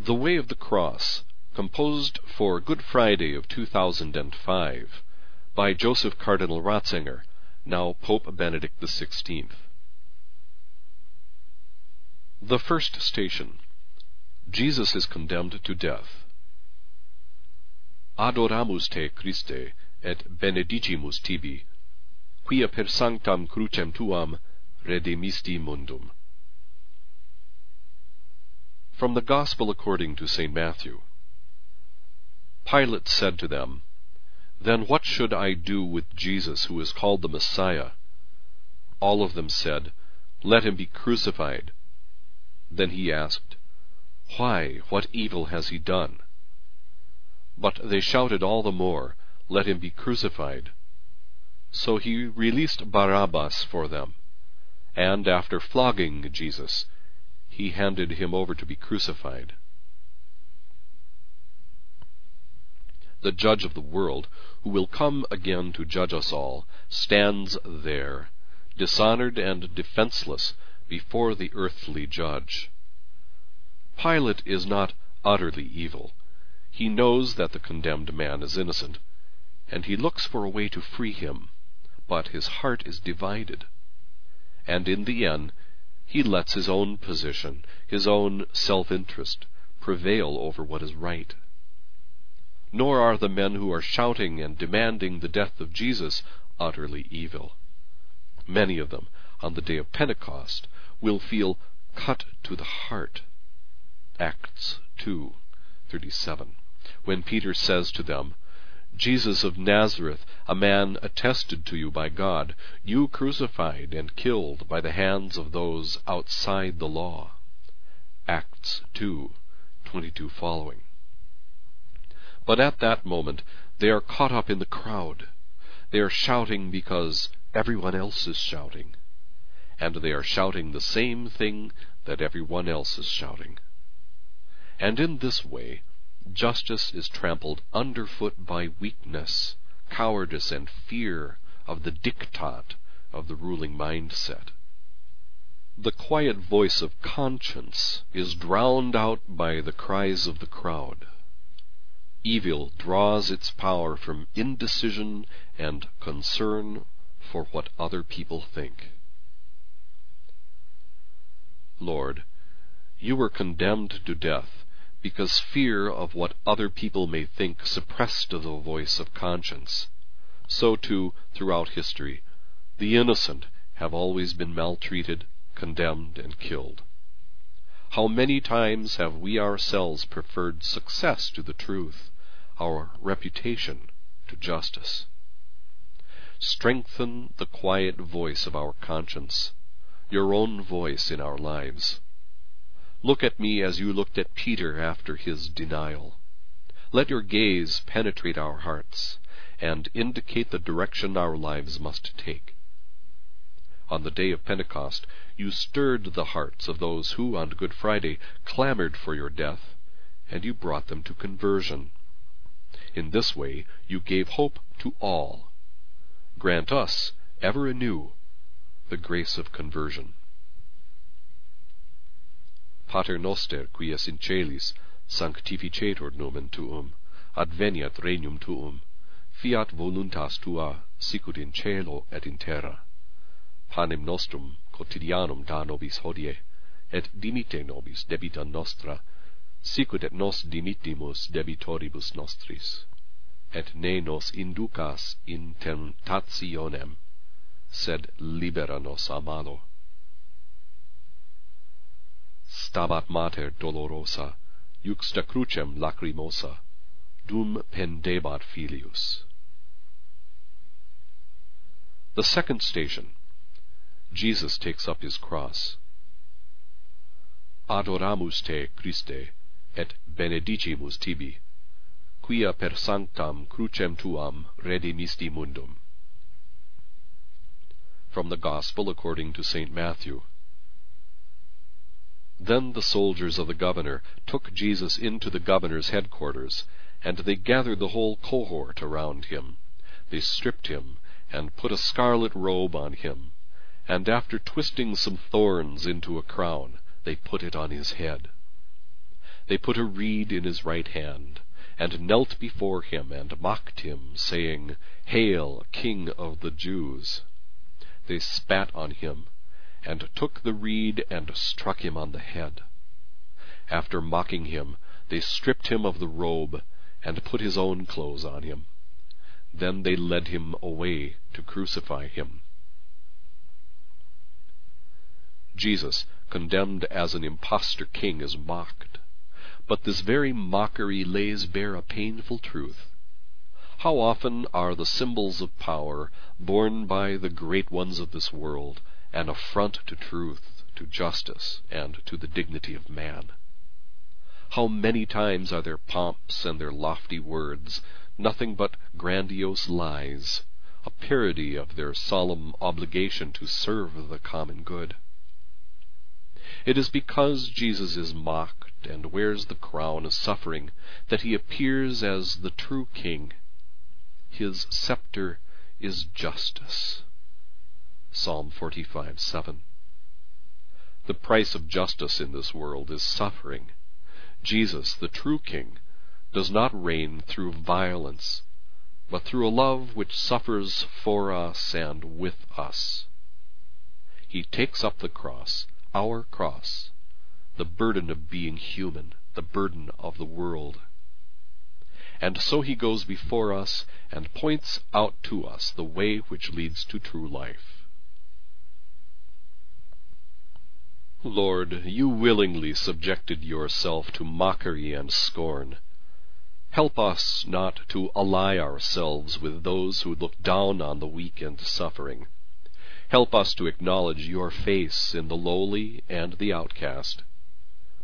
The Way of the Cross, composed for Good Friday of 2005 by Joseph Cardinal Ratzinger, now Pope Benedict XVI. The first station. Jesus is condemned to death. Adoramus te, Christe, et benedicimus tibi, quia per sanctam crucem tuam redemisti mundum. From the Gospel according to St. Matthew. Pilate said to them, Then what should I do with Jesus who is called the Messiah? All of them said, Let him be crucified. Then he asked, Why, what evil has he done? But they shouted all the more, Let him be crucified. So he released Barabbas for them, and after flogging Jesus, he handed him over to be crucified. The judge of the world, who will come again to judge us all, stands there, dishonored and defenseless before the earthly judge. Pilate is not utterly evil. He knows that the condemned man is innocent, and he looks for a way to free him, but his heart is divided. And in the end, he lets his own position, his own self-interest, prevail over what is right. Nor are the men who are shouting and demanding the death of Jesus utterly evil. Many of them, on the day of Pentecost, will feel cut to the heart. Acts 2:37, when Peter says to them, Jesus of Nazareth, a man attested to you by God, you crucified and killed by the hands of those outside the law. Acts 2:22 following. But at that moment they are caught up in the crowd. They are shouting because everyone else is shouting. And they are shouting the same thing that everyone else is shouting. And in this way justice is trampled underfoot by weakness, cowardice, and fear of the diktat of the ruling mindset. The quiet voice of conscience is drowned out by the cries of the crowd. Evil draws its power from indecision and concern for what other people think. Lord, you were condemned to death because fear of what other people may think suppressed the voice of conscience. So too, throughout history, the innocent have always been maltreated, condemned, and killed. How many times have we ourselves preferred success to the truth, our reputation to justice? Strengthen the quiet voice of our conscience, your own voice in our lives. Look at me as you looked at Peter after his denial. Let your gaze penetrate our hearts and indicate the direction our lives must take. On the day of Pentecost, you stirred the hearts of those who, on Good Friday, clamored for your death, and you brought them to conversion. In this way, you gave hope to all. Grant us, ever anew, the grace of conversion. Pater noster, quies in caelis sanctificetur nomen tuum, adveniat regnum tuum, fiat voluntas tua, sicut in cielo et in terra. Panem nostrum quotidianum da nobis hodie, et dimite nobis debita nostra, sicut et nos dimittimus debitoribus nostris. Et ne nos inducas in tentationem, sed libera nos a malo. Stabat mater dolorosa, juxta crucem lacrimosa, dum pendebat filius. The second station. Jesus takes up his cross. Adoramus te, Christe, et benedicimus tibi, quia per sanctam crucem tuam redimisti mundum. From the Gospel according to St. Matthew. Then the soldiers of the governor took Jesus into the governor's headquarters, and they gathered the whole cohort around him. They stripped him, and put a scarlet robe on him, and after twisting some thorns into a crown, they put it on his head. They put a reed in his right hand, and knelt before him, and mocked him, saying, Hail, King of the Jews! They spat on him, and took the reed and struck him on the head. After mocking him, they stripped him of the robe, and put his own clothes on him. Then they led him away to crucify him. Jesus, condemned as an impostor king, is mocked. But this very mockery lays bare a painful truth. How often are the symbols of power, borne by the great ones of this world, an affront to truth, to justice, and to the dignity of man? How many times are their pomps and their lofty words nothing but grandiose lies, a parody of their solemn obligation to serve the common good? It is because Jesus is mocked and wears the crown of suffering that he appears as the true king. His scepter is justice. Psalm 45 7. The price of justice in this world is suffering. Jesus, the true king, does not reign through violence, but through a love which suffers for us and with us. He takes up the cross our cross, the burden of being human, the burden of the world. And so he goes before us and points out to us the way which leads to true life. Lord, you willingly subjected yourself to mockery and scorn. Help us not to ally ourselves with those who look down on the weak and suffering. Help us to acknowledge your face in the lowly and the outcast.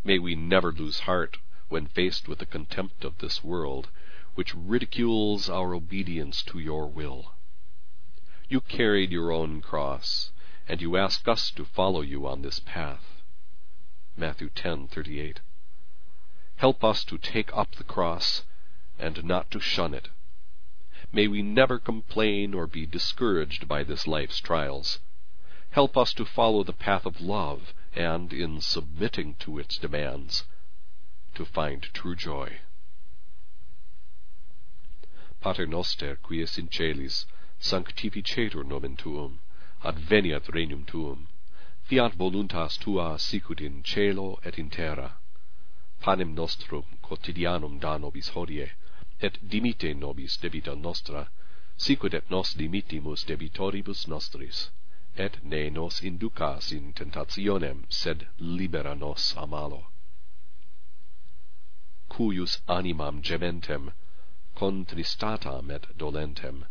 May we never lose heart when faced with the contempt of this world, which ridicules our obedience to your will. You carried your own cross, and you ask us to follow you on this path. Matthew 10:38. Help us to take up the cross and not to shun it. May we never complain or be discouraged by this life's trials. Help us to follow the path of love, and, in submitting to its demands, to find true joy. Pater noster, qui es in celis, sanctificetur nomen tuum, adveniat regnum tuum. Fiat voluntas tua sicut in cielo et in terra. Panem nostrum quotidianum da nobis hodie, et dimite nobis debita nostra, sicut et nos dimittimus debitoribus nostris, et ne nos inducas in tentationem, sed libera nos a malo. Cuius animam gementem, contristatam et dolentem,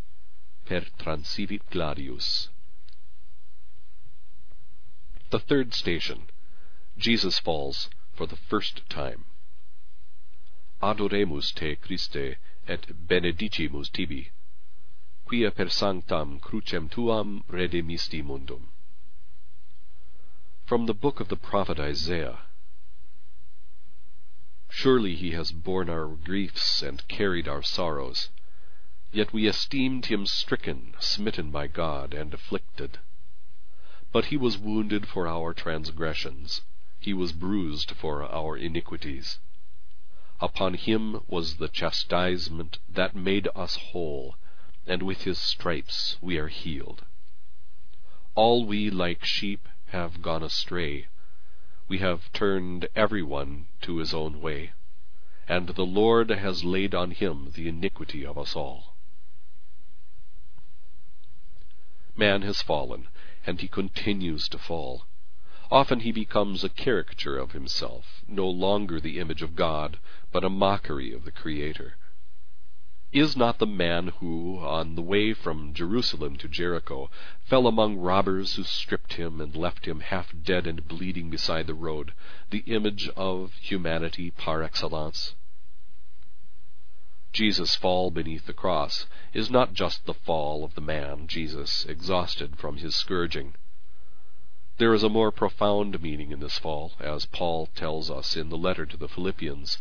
per transivit gladius, The third station. Jesus falls for the first time adoremus te, Christe, et benedicimus tibi, quia per sanctam crucem tuam redemisti mundum. From the book of the prophet Isaiah Surely he has borne our griefs and carried our sorrows, yet we esteemed him stricken, smitten by God, and afflicted. But he was wounded for our transgressions, he was bruised for our iniquities. Upon him was the chastisement that made us whole, and with his stripes we are healed. All we like sheep have gone astray. We have turned every one to his own way, and the Lord has laid on him the iniquity of us all. Man has fallen, and he continues to fall. Often he becomes a caricature of himself, no longer the image of God, but a mockery of the Creator. Is not the man who, on the way from Jerusalem to Jericho, fell among robbers who stripped him and left him half dead and bleeding beside the road, the image of humanity par excellence? Jesus' fall beneath the cross is not just the fall of the man Jesus, exhausted from his scourging. There is a more profound meaning in this fall, as Paul tells us in the letter to the Philippians.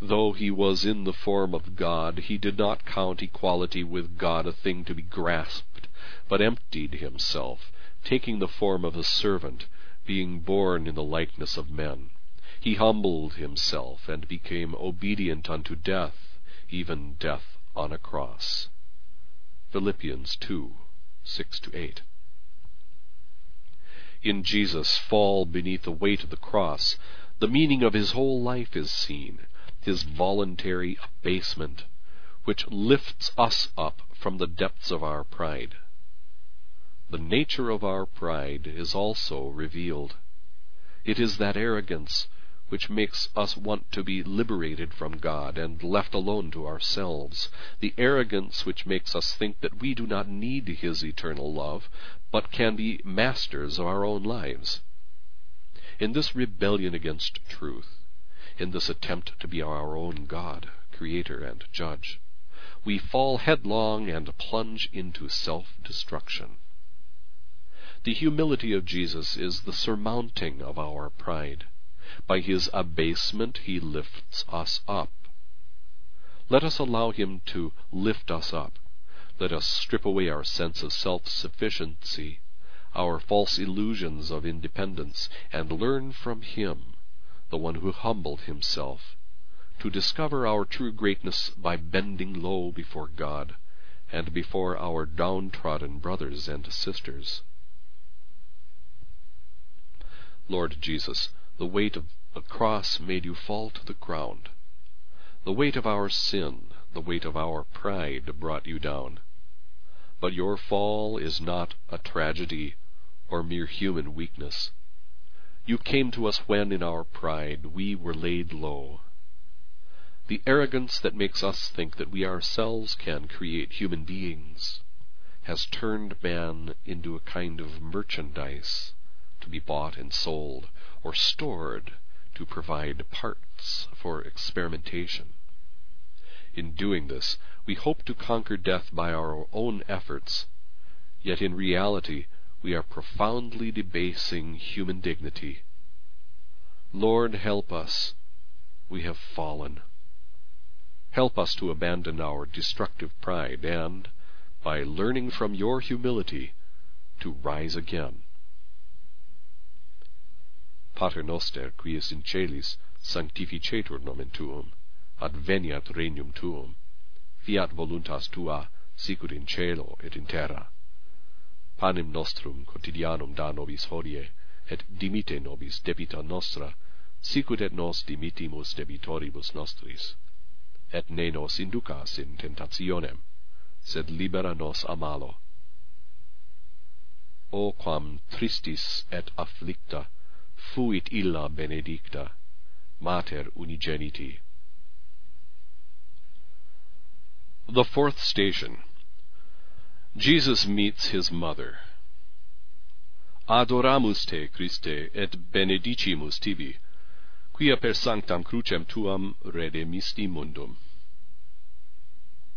Though he was in the form of God, he did not count equality with God a thing to be grasped, but emptied himself, taking the form of a servant, being born in the likeness of men. He humbled himself and became obedient unto death, even death on a cross. Philippians 2 6 8. In Jesus' fall beneath the weight of the cross, the meaning of his whole life is seen, his voluntary abasement, which lifts us up from the depths of our pride. The nature of our pride is also revealed. It is that arrogance which makes us want to be liberated from God and left alone to ourselves, the arrogance which makes us think that we do not need His eternal love, but can be masters of our own lives. In this rebellion against truth, in this attempt to be our own God, Creator, and Judge, we fall headlong and plunge into self-destruction. The humility of Jesus is the surmounting of our pride. By his abasement he lifts us up. Let us allow him to lift us up. Let us strip away our sense of self-sufficiency, our false illusions of independence, and learn from him, the one who humbled himself, to discover our true greatness by bending low before God and before our downtrodden brothers and sisters. Lord Jesus, the weight of the cross made you fall to the ground. The weight of our sin, the weight of our pride brought you down. But your fall is not a tragedy or mere human weakness. You came to us when, in our pride, we were laid low. The arrogance that makes us think that we ourselves can create human beings has turned man into a kind of merchandise to be bought and sold, or stored to provide parts for experimentation. In doing this, we hope to conquer death by our own efforts, yet in reality we are profoundly debasing human dignity. Lord, help us. We have fallen. Help us to abandon our destructive pride and, by learning from your humility, to rise again. Pater noster, qui es in celis, sanctificetur nomen tuum, adveniat regnum tuum, fiat voluntas tua, sicur in cielo et in terra. Panem nostrum quotidianum da nobis hodie, et dimite nobis debita nostra, sicut et nos dimitimus debitoribus nostris. Et ne nos inducas in tentationem, sed libera nos a malo. O quam tristis et afflicta, fuit illa benedicta, mater unigeniti. The fourth station. Jesus meets his mother. Adoramus te, Christe, et benedicimus tibi, quia per sanctam crucem tuam redemisti mundum.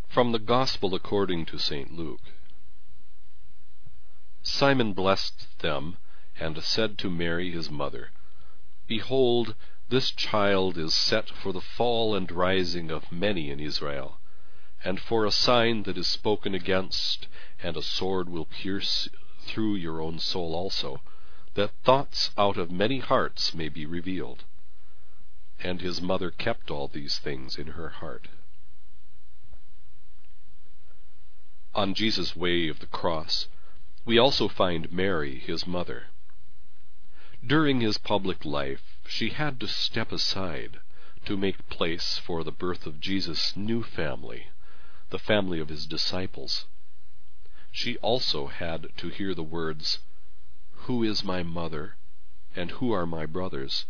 From the Gospel according to St. Luke. Simeon blessed them, and said to Mary his mother, Behold, this child is set for the fall and rising of many in Israel, and for a sign that is spoken against, and a sword will pierce through your own soul also, that thoughts out of many hearts may be revealed. And his mother kept all these things in her heart. On Jesus' way of the cross, we also find Mary, his mother. During his public life she had to step aside to make place for the birth of Jesus' new family, the family of his disciples. She also had to hear the words, Who is my mother, and who are my brothers?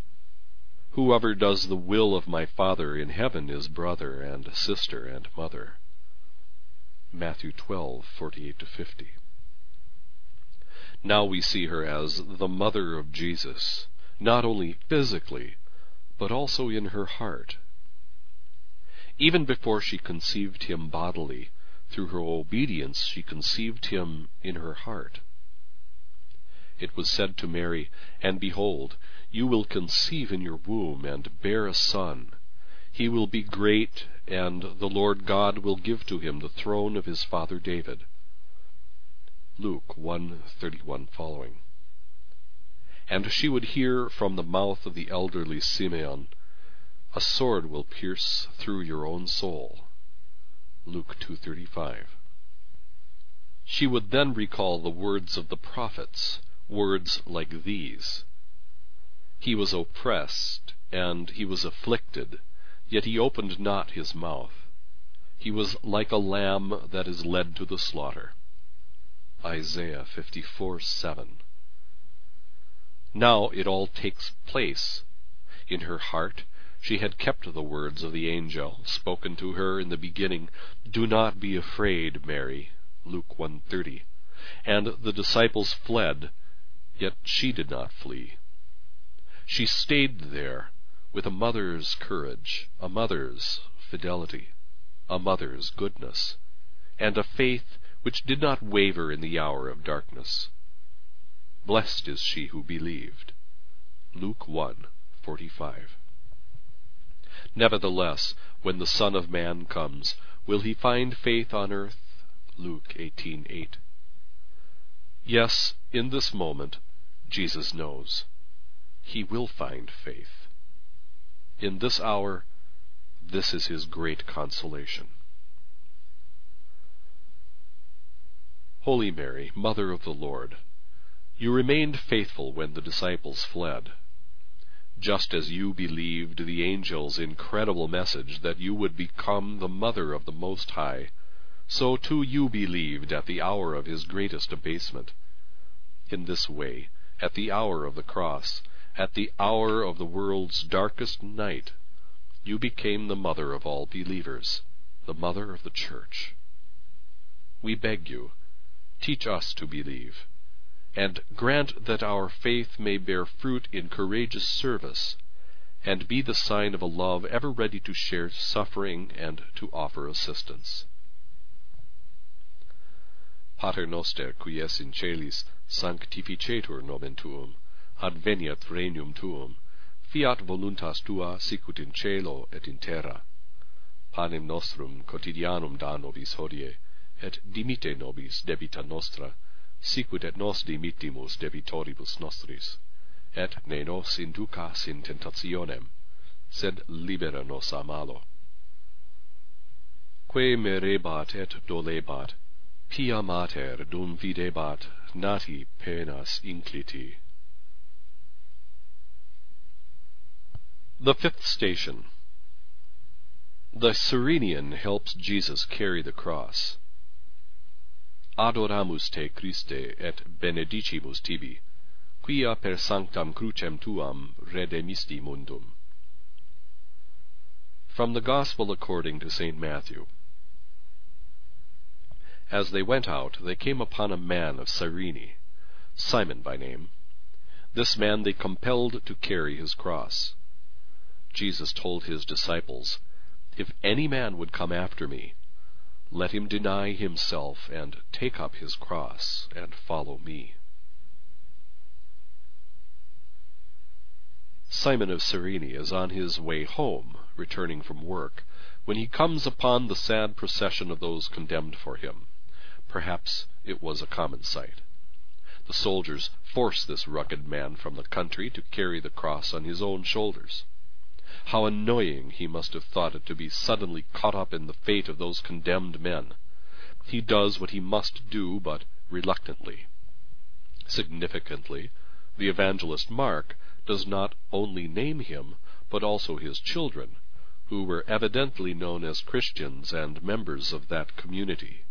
Whoever does the will of my Father in heaven is brother and sister and mother. Matthew 12:48-50. Now we see her as the mother of Jesus, not only physically, but also in her heart. Even before she conceived him bodily, through her obedience she conceived him in her heart. It was said to Mary, And behold, you will conceive in your womb, and bear a son. He will be great, and the Lord God will give to him the throne of his father David Luke 1:31 following. and she would hear from the mouth of the elderly Simeon, A sword will pierce through your own soul. Luke 2.35 She would then recall the words of the prophets, words like these. He was oppressed, and he was afflicted, yet he opened not his mouth. He was like a lamb that is led to the slaughter. Isaiah 54:7. Now it all takes place. In her heart she had kept the words of the angel, spoken to her in the beginning, Do not be afraid, Mary. Luke 1:30. And the disciples fled, yet she did not flee. She stayed there with a mother's courage, a mother's fidelity, a mother's goodness, and a faith which did not waver in the hour of darkness. Blessed is she who believed. Luke 1:45. Nevertheless, when the Son of Man comes, will he find faith on earth? Luke 18:8. Yes, in this moment, Jesus knows. He will find faith. In this hour, this is his great consolation. Holy Mary, Mother of the Lord, you remained faithful when the disciples fled. Just as you believed the angel's incredible message that you would become the Mother of the Most High, so too you believed at the hour of his greatest abasement. In this way, at the hour of the cross, at the hour of the world's darkest night, you became the mother of all believers, the mother of the Church. We beg you, teach us to believe, and grant that our faith may bear fruit in courageous service, and be the sign of a love ever ready to share suffering and to offer assistance. Pater noster, qui es in celis, sanctificetur nomen tuum, adveniat regnum tuum, fiat voluntas tua sicut in cielo et in terra. Panem nostrum quotidianum da nobis hodie, et dimite nobis debita nostra, sicut et nos dimittimus debitoribus nostris, et ne nos inducas in tentationem, sed libera nos a malo. Que merebat et dolebat, pia mater dum videbat nati penas incliti. The fifth station. The Cyrenian helps Jesus carry the cross. Adoramus te, Christe, et benedicimus tibi, quia per sanctam crucem tuam redemisti mundum. From the Gospel according to St. Matthew. As they went out, they came upon a man of Cyrene, Simon by name. This man they compelled to carry his cross. Jesus told his disciples, If any man would come after me, let him deny himself and take up his cross and follow me. Simon of Cyrene is on his way home, returning from work, when he comes upon the sad procession of those condemned for him. Perhaps it was a common sight. The soldiers force this rugged man from the country to carry the cross on his own shoulders. How annoying he must have thought it to be suddenly caught up in the fate of those condemned men. He does what he must do, but reluctantly. Significantly, the evangelist Mark does not only name him, but also his children, who were evidently known as Christians and members of that community.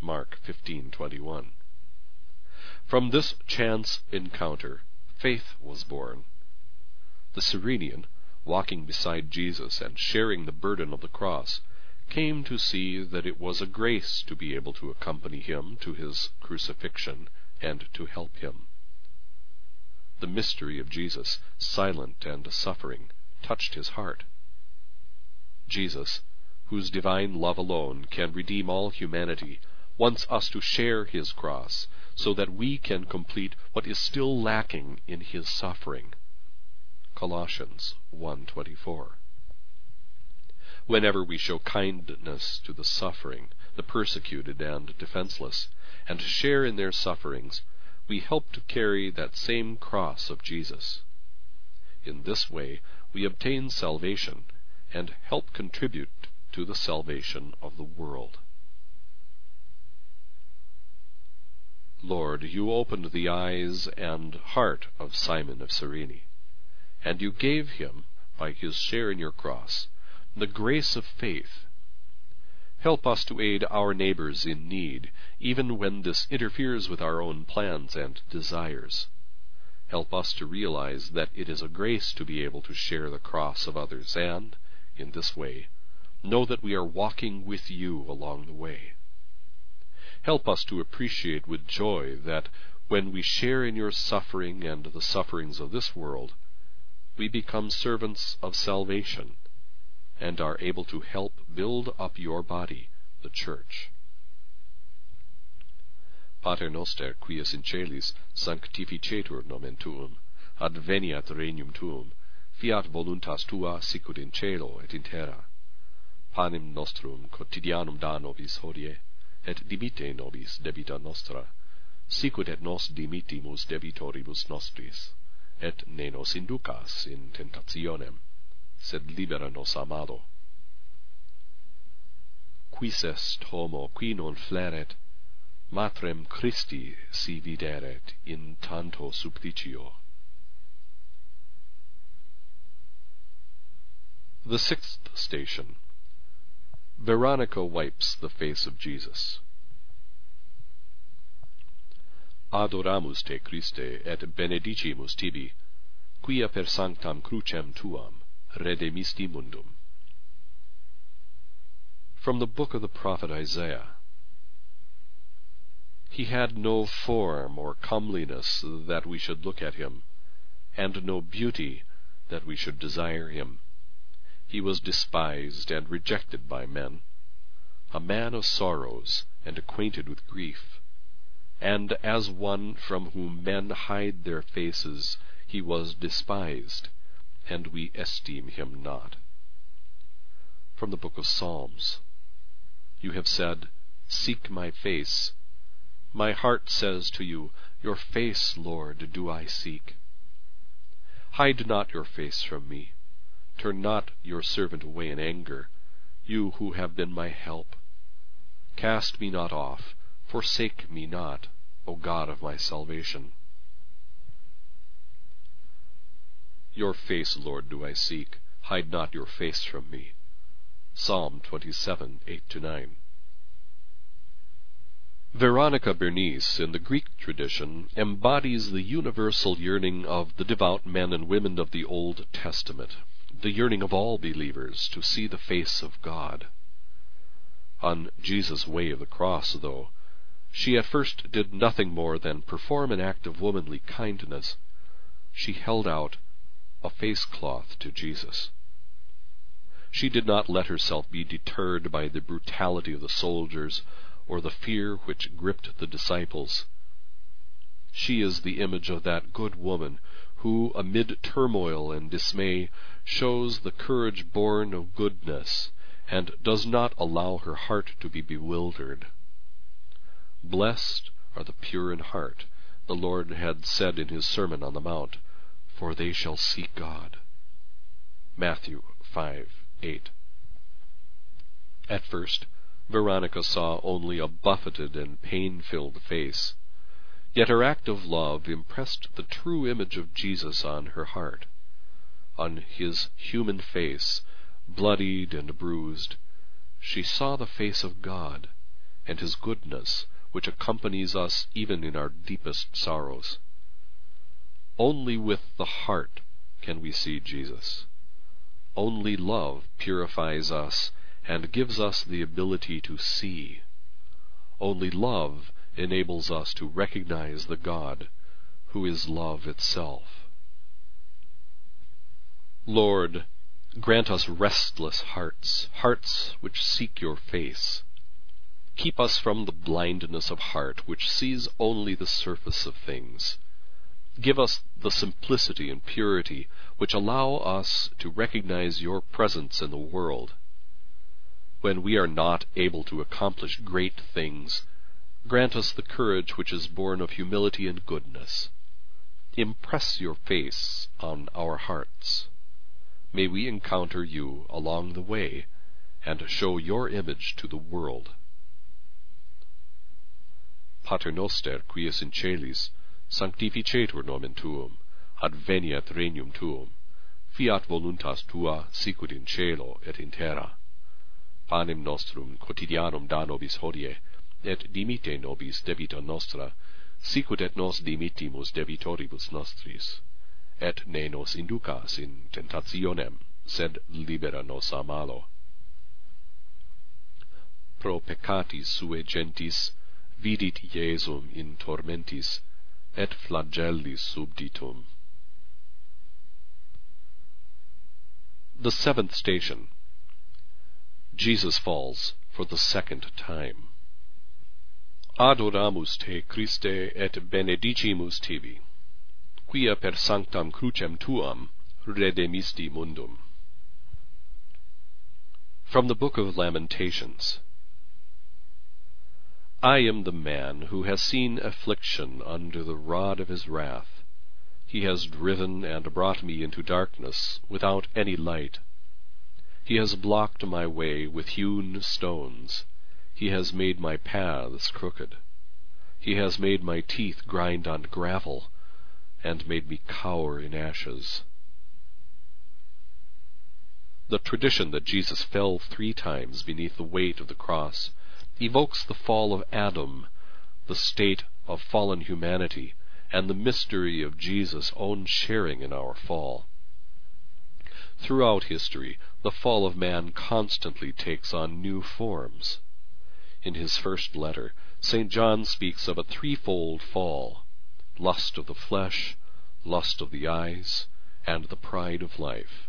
Mark 15:21. From this chance encounter, faith was born. The Cyrenian walking beside Jesus and sharing the burden of the cross, came to see that it was a grace to be able to accompany him to his crucifixion and to help him. The mystery of Jesus, silent and suffering, touched his heart. Jesus, whose divine love alone can redeem all humanity, wants us to share his cross so that we can complete what is still lacking in his suffering Colossians 1.24 Whenever we show kindness to the suffering, the persecuted and defenseless, and share in their sufferings, we help to carry that same cross of Jesus. In this way we obtain salvation and help contribute to the salvation of the world. Lord, you opened the eyes and heart of Simon of Cyrene, and you gave him, by his share in your cross, the grace of faith Help us to aid our neighbors in need, even when this interferes with our own plans and desires. Help us to realize that it is a grace to be able to share the cross of others and, in this way, know that we are walking with you along the way. Help us to appreciate with joy that when we share in your suffering and the sufferings of this world, we become servants of salvation and are able to help build up your body, the church. Pater noster, qui es in celis, sanctificetur nomen tuum, adveniat regnum tuum, fiat voluntas tua sicut in cielo et in terra. Panem nostrum quotidianum da nobis hodie, et dimite nobis debita nostra, sicut et nos dimitimus debitoribus nostris, et ne nos inducas in tentationem, sed libera nos amado. Quis est homo qui non fleret, matrem Christi si videret in tanto supplicio. The sixth station. Veronica wipes the face of Jesus. Adoramus te Christe et benedicimus tibi, quia per sanctam crucem tuam redemisti mundum. From the book of the prophet Isaiah. He had no form or comeliness that we should look at him, and no beauty that we should desire him. He was despised and rejected by men, a man of sorrows and acquainted with grief, and as one from whom men hide their faces he was despised and we esteem him not. From the book of Psalms You have said, Seek my face. My heart says to you, Your face, Lord, do I seek. Hide not your face from me. Turn not your servant away in anger, you who have been my help. Cast me not off, forsake me not, O God of my salvation. Your face, Lord, do I seek. Hide not your face from me. Psalm 27, 8-9 Veronica Berenice, in the Greek tradition, embodies the universal yearning of the devout men and women of the Old Testament, the yearning of all believers to see the face of God. On Jesus' way of the cross, though, she at first did nothing more than perform an act of womanly kindness. She held out a face cloth to Jesus. She did not let herself be deterred by the brutality of the soldiers or the fear which gripped the disciples. She is the image of that good woman who, amid turmoil and dismay, shows the courage born of goodness and does not allow her heart to be bewildered. Blessed are the pure in heart, the Lord had said in his Sermon on the Mount for they shall see God. Matthew 5 8. At first, Veronica saw only a buffeted and pain filled face, yet her act of love impressed the true image of Jesus on her heart. On his human face, bloodied and bruised, she saw the face of God and his goodness which accompanies us even in our deepest sorrows. Only with the heart can we see Jesus. Only love purifies us and gives us the ability to see. Only love enables us to recognize the God who is love itself. Lord, grant us restless hearts, hearts which seek your face. Keep us from the blindness of heart which sees only the surface of things Give us the simplicity and purity which allow us to recognize your presence in the world. When we are not able to accomplish great things, Grant us the courage which is born of humility and goodness. Impress your face on our hearts. May we encounter you along the way, and show your image to the world. Pater noster, quies in celis, sanctificetur nomen tuum, adveniat regnum tuum, fiat voluntas tua sicut in cielo et in terra. Panem nostrum quotidianum da nobis hodie, et dimite nobis debita nostra, sicut et nos dimittimus debitoribus nostris, et ne nos inducas in tentationem, sed libera nos a malo. Pro peccatis sue gentis vidit Iesum in tormentis, et flagellis subditum. The seventh station. Jesus falls for the second time. Adoramus te, Christe, et benedicimus tibi, quia per sanctam crucem tuam redemisti mundum. From the Book of Lamentations I am the man who has seen affliction under the rod of his wrath. He has driven and brought me into darkness without any light. He has blocked my way with hewn stones. He has made my paths crooked. He has made my teeth grind on gravel, and made me cower in ashes. The tradition that Jesus fell three times beneath the weight of the cross evokes the fall of Adam, the state of fallen humanity, and the mystery of Jesus' own sharing in our fall. Throughout history, the fall of man constantly takes on new forms. In his first letter, St. John speaks of a threefold fall lust of the flesh, lust of the eyes, and the pride of life.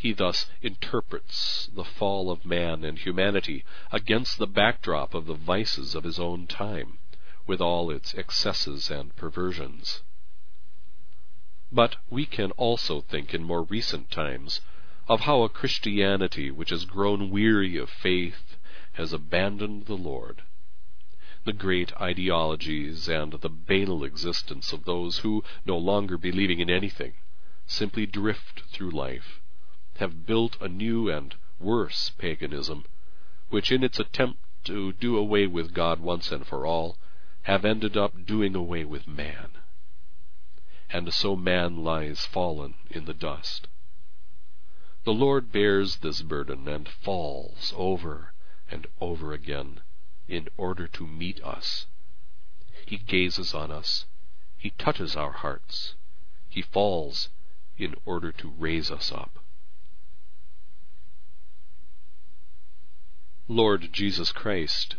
He thus interprets the fall of man and humanity against the backdrop of the vices of his own time, with all its excesses and perversions. But we can also think in more recent times of how a Christianity which has grown weary of faith has abandoned the Lord. The great ideologies and the banal existence of those who, no longer believing in anything, simply drift through life, have built a new and worse paganism, which in its attempt to do away with God once and for all, have ended up doing away with man. And so man lies fallen in the dust. The Lord bears this burden and falls over and over again in order to meet us. He gazes on us. He touches our hearts. He falls in order to raise us up. Lord Jesus Christ,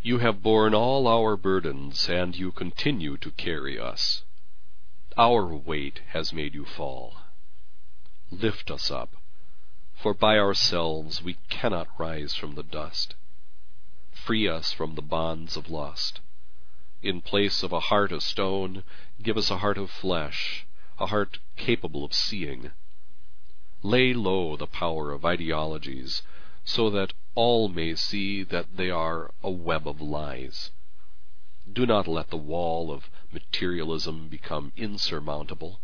you have borne all our burdens, and you continue to carry us. Our weight has made you fall. Lift us up, for by ourselves we cannot rise from the dust. Free us from the bonds of lust. In place of a heart of stone, give us a heart of flesh, a heart capable of seeing. Lay low the power of ideologies, so that all may see that they are a web of lies. Do not let the wall of materialism become insurmountable.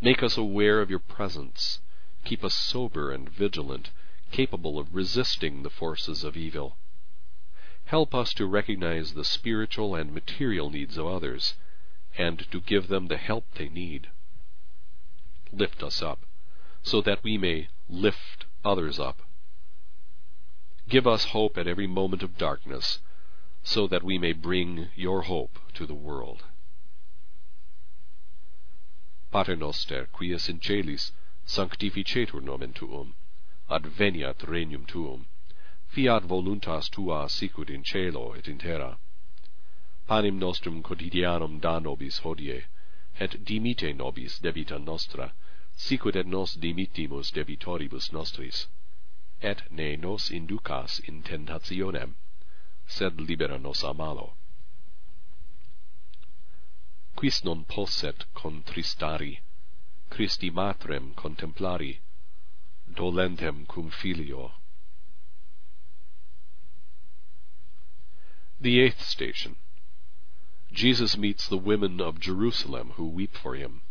Make us aware of your presence. Keep us sober and vigilant, capable of resisting the forces of evil. Help us to recognize the spiritual and material needs of others, and to give them the help they need. Lift us up, so that we may lift others up. Give us hope at every moment of darkness, so that we may bring your hope to the world. Pater noster, quies in celis, sanctificetur nomen tuum, adveniat regnum tuum, fiat voluntas tua sicut in cielo et in terra. Panem nostrum quotidianum da nobis hodie, et dimite nobis debita nostra, sicut et nos dimittimus debitoribus nostris et ne nos inducas in tentationem, sed libera nos a malo. Quis non posset contristari, Christi matrem contemplari, dolentem cum filio. The eighth station. Jesus meets the women of Jerusalem who weep for him.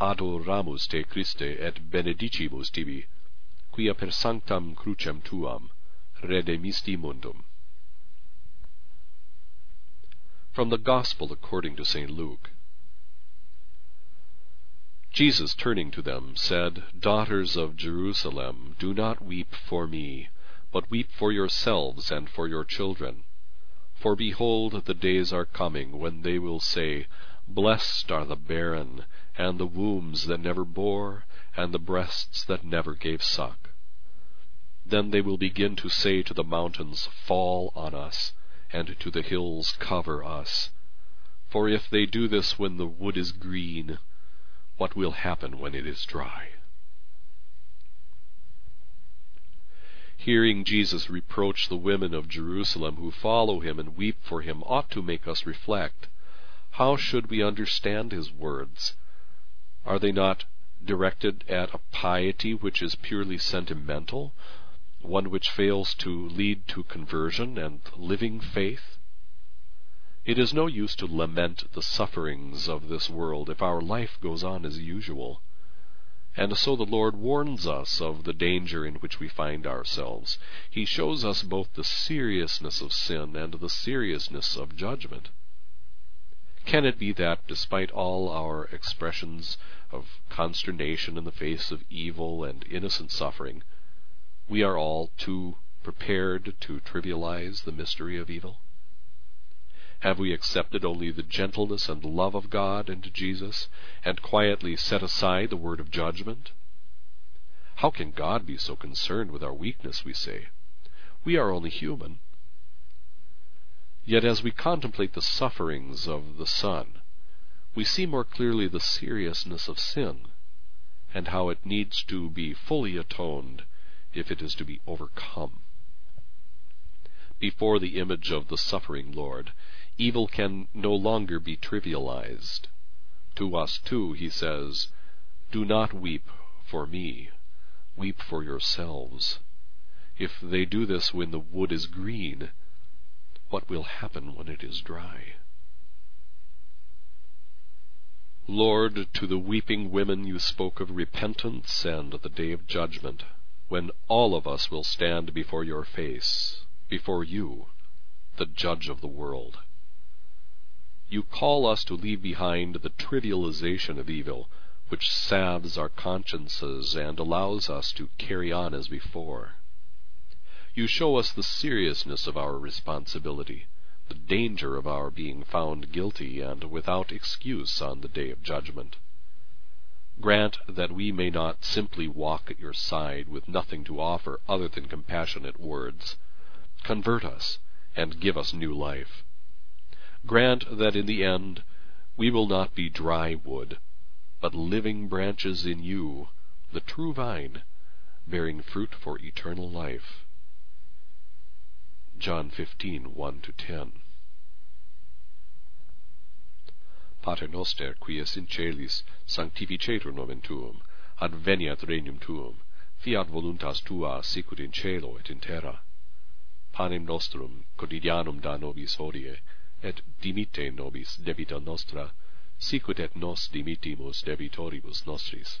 Adoramus te Christe et benedicimus tibi, quia per sanctam crucem tuam redemisti mundum. From the Gospel according to St. Luke. Jesus turning to them said, Daughters of Jerusalem, do not weep for me, but weep for yourselves and for your children. For behold, the days are coming when they will say, Blessed are the barren, and the wombs that never bore, and the breasts that never gave suck. Then they will begin to say to the mountains, Fall on us, and to the hills, Cover us. For if they do this when the wood is green, what will happen when it is dry? Hearing Jesus reproach the women of Jerusalem who follow him and weep for him ought to make us reflect. How should we understand his words? Are they not directed at a piety which is purely sentimental, one which fails to lead to conversion and living faith? It is no use to lament the sufferings of this world if our life goes on as usual. And so the Lord warns us of the danger in which we find ourselves. He shows us both the seriousness of sin and the seriousness of judgment. Can it be that, despite all our expressions of consternation in the face of evil and innocent suffering, we are all too prepared to trivialize the mystery of evil? Have we accepted only the gentleness and love of God and Jesus, and quietly set aside the word of judgment? How can God be so concerned with our weakness, we say? We are only human. Yet as we contemplate the sufferings of the Son, we see more clearly the seriousness of sin, and how it needs to be fully atoned if it is to be overcome. Before the image of the suffering Lord, evil can no longer be trivialized. To us too, he says, Do not weep for me, weep for yourselves. If they do this when the wood is green, what will happen when it is dry? Lord, to the weeping women you spoke of repentance and the day of judgment, when all of us will stand before your face, before you, the judge of the world. You call us to leave behind the trivialization of evil, which salves our consciences and allows us to carry on as before. You show us the seriousness of our responsibility, the danger of our being found guilty and without excuse on the day of judgment. Grant that we may not simply walk at your side with nothing to offer other than compassionate words. Convert us and give us new life. Grant that in the end we will not be dry wood, but living branches in you, the true vine, bearing fruit for eternal life. John 15:1-10. Pater noster, qui es in celis, sanctificetur nomen tuum, adveniat regnum tuum, fiat voluntas tua sicut in cielo et in terra. Panem nostrum quotidianum da nobis hodie, et dimitte nobis debita nostra, sicut et nos dimittimus debitoribus nostris.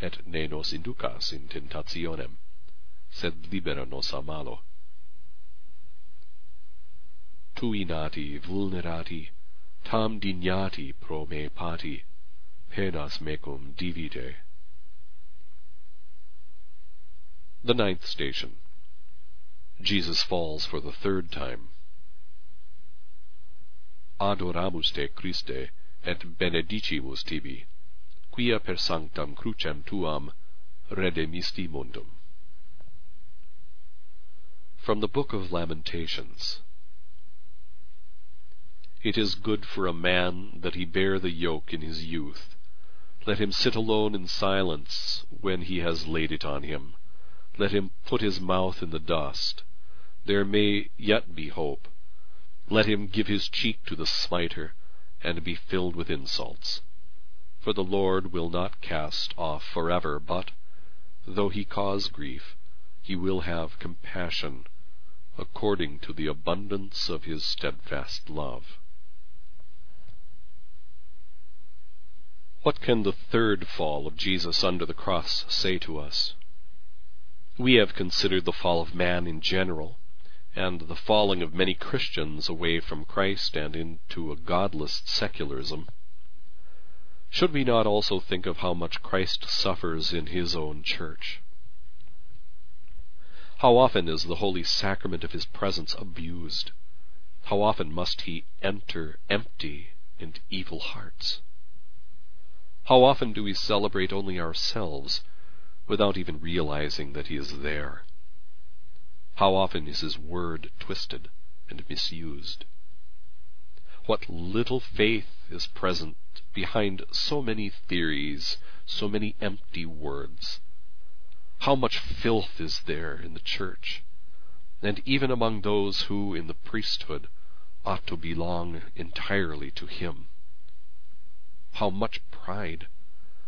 Et ne nos inducas in tentationem, sed libera nos a malo. Tui nati vulnerati, tam dignati pro me pati, penas mecum divide. The ninth station. Jesus falls for the third time adoramus te Christe, et benedicimus tibi, quia per sanctam crucem tuam redemisti mundum. From the Book of Lamentations It is good for a man that he bear the yoke in his youth. Let him sit alone in silence when he has laid it on him. Let him put his mouth in the dust. There may yet be hope let him give his cheek to the smiter, and be filled with insults. For the Lord will not cast off forever, but, though he cause grief, he will have compassion according to the abundance of his steadfast love. What can the third fall of Jesus under the cross say to us? We have considered the fall of man in general, and the falling of many Christians away from Christ and into a godless secularism. Should we not also think of how much Christ suffers in his own church? How often is the holy sacrament of his presence abused? How often must he enter empty and evil hearts? How often do we celebrate only ourselves without even realizing that He is there? How often is His word twisted and misused? What little faith is present behind so many theories, so many empty words? How much filth is there in the church, and even among those who, in the priesthood, ought to belong entirely to Him? How much pride,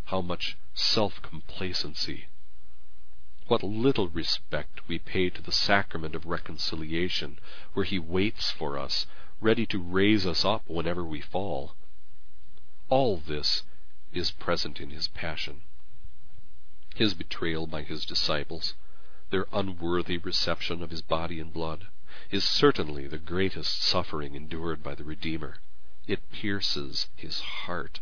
how much self-complacency, what little respect we pay to the sacrament of reconciliation, where He waits for us, ready to raise us up whenever we fall. All this is present in His passion. His betrayal by His disciples, their unworthy reception of His body and blood, is certainly the greatest suffering endured by the Redeemer. It pierces His heart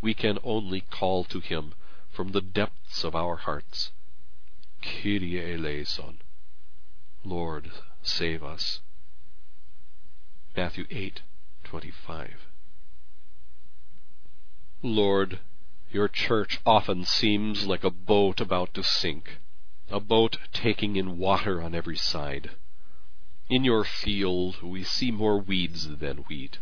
we can only call to him from the depths of our hearts, Kyrie eleison, Lord, save us. Matthew 8:25. Lord, your church often seems like a boat about to sink, a boat taking in water on every side. In your field we see more weeds than wheat.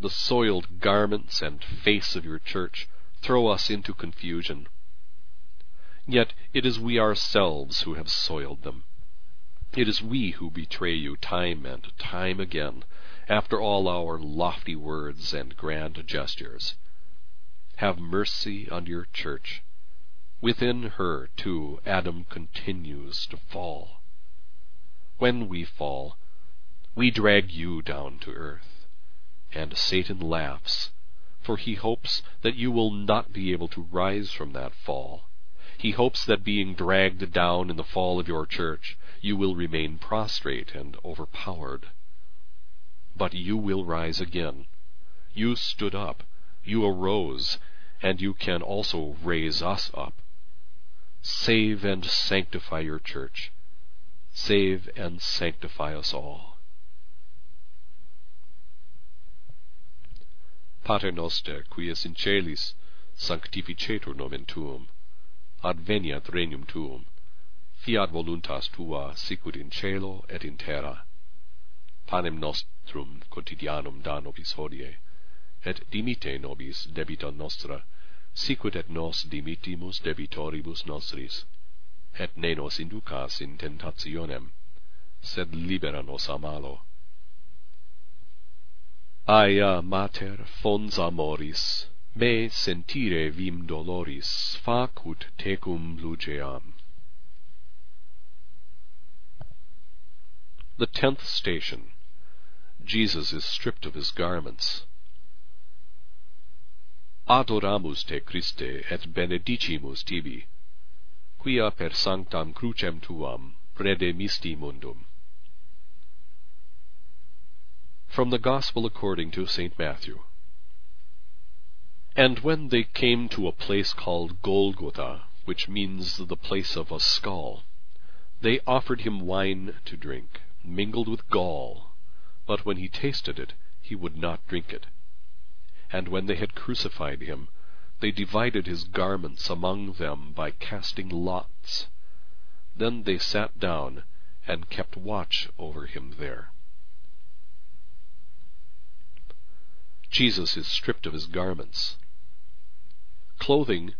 The soiled garments and face of your church throw us into confusion. Yet it is we ourselves who have soiled them. It is we who betray you time and time again, after all our lofty words and grand gestures. Have mercy on your church. Within her, too, Adam continues to fall. When we fall, we drag you down to earth. And Satan laughs, for he hopes that you will not be able to rise from that fall. He hopes that being dragged down in the fall of your church, you will remain prostrate and overpowered. But you will rise again. You stood up, you arose, and you can also raise us up. Save and sanctify your church. Save and sanctify us all. Pater noster, qui es in celis, sanctificetur nomen tuum. Adveniat regnum tuum. Fiat voluntas tua, sicut in cielo et in terra. Panem nostrum quotidianum da nobis hodie, et dimite nobis debita nostra, sicut et nos dimittimus debitoribus nostris. Et ne nos inducas in tentationem, sed libera nos a malo Aia mater fons amoris, me sentire vim doloris, facut tecum luceam. The tenth station. Jesus is stripped of his garments. Adoramus te Christe et benedicimus tibi, quia per sanctam crucem tuam redemisti mundum. From the Gospel according to St. Matthew. And when they came to a place called Golgotha, which means the place of a skull, they offered him wine to drink, mingled with gall, but when he tasted it, he would not drink it. And when they had crucified him, they divided his garments among them by casting lots. Then they sat down and kept watch over him there. Jesus is stripped of his garments. Clothing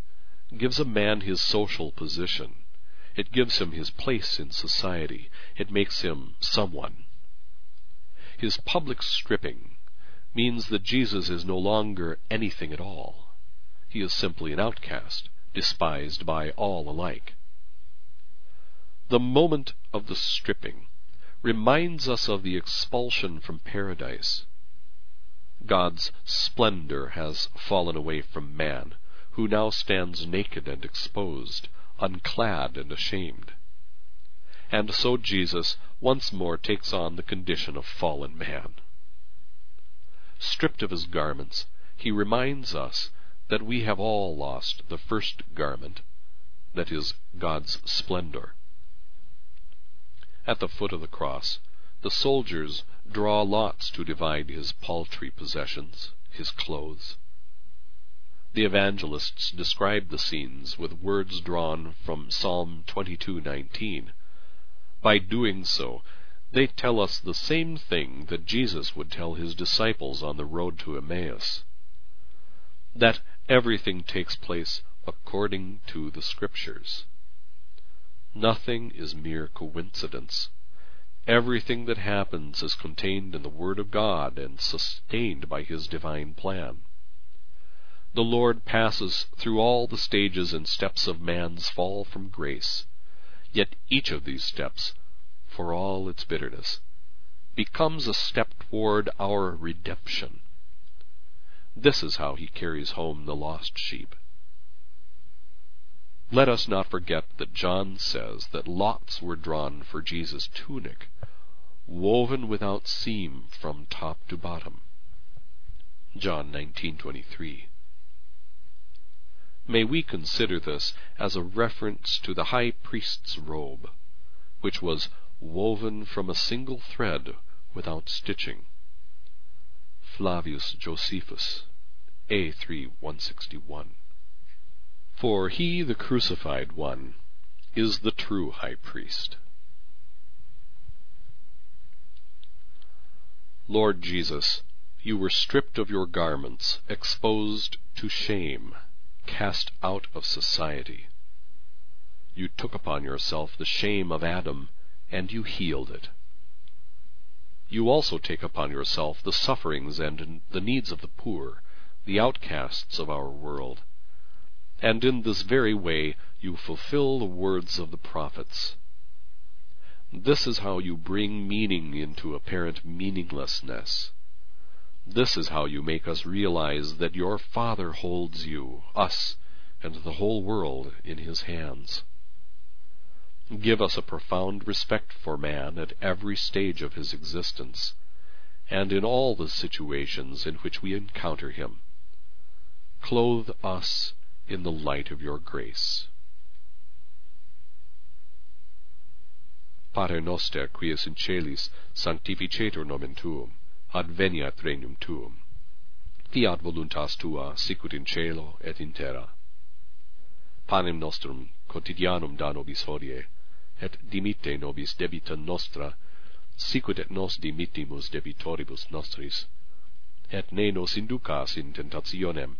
gives a man his social position. It gives him his place in society. It makes him someone. His public stripping means that Jesus is no longer anything at all. He is simply an outcast, despised by all alike. The moment of the stripping reminds us of the expulsion from paradise. God's splendor has fallen away from man, who now stands naked and exposed, unclad and ashamed. And so Jesus once more takes on the condition of fallen man. Stripped of his garments, he reminds us that we have all lost the first garment, that is, God's splendor. At the foot of the cross, the soldiers draw lots to divide his paltry possessions, his clothes. The evangelists describe the scenes with words drawn from Psalm 22:19. By doing so, they tell us the same thing that Jesus would tell his disciples on the road to Emmaus. That everything takes place according to the Scriptures. Nothing is mere coincidence. Everything that happens is contained in the Word of God and sustained by His divine plan. The Lord passes through all the stages and steps of man's fall from grace, yet each of these steps, for all its bitterness, becomes a step toward our redemption. This is how He carries home the lost sheep. Let us not forget that John says that lots were drawn for Jesus' tunic, woven without seam from top to bottom. John 19:23. May we consider this as a reference to the high priest's robe, which was woven from a single thread without stitching. Flavius Josephus, A3 161. For he, the crucified one, is the true high priest. Lord Jesus, you were stripped of your garments, exposed to shame, cast out of society. You took upon yourself the shame of Adam, and you healed it. You also take upon yourself the sufferings and the needs of the poor, the outcasts of our world and in this very way you fulfill the words of the prophets. This is how you bring meaning into apparent meaninglessness. This is how you make us realize that your Father holds you, us, and the whole world in his hands. Give us a profound respect for man at every stage of his existence, and in all the situations in which we encounter him. Clothe us in the light of your grace. Pater noster, qui es in celis, sanctificetur nomen tuum, adveniat regnum tuum. Fiat voluntas tua, sicut in cielo et in terra. Panem nostrum quotidianum da nobis hodie, et dimitte nobis debita nostra, sicut et nos dimittimus debitoribus nostris, et ne nos inducas in tentationem,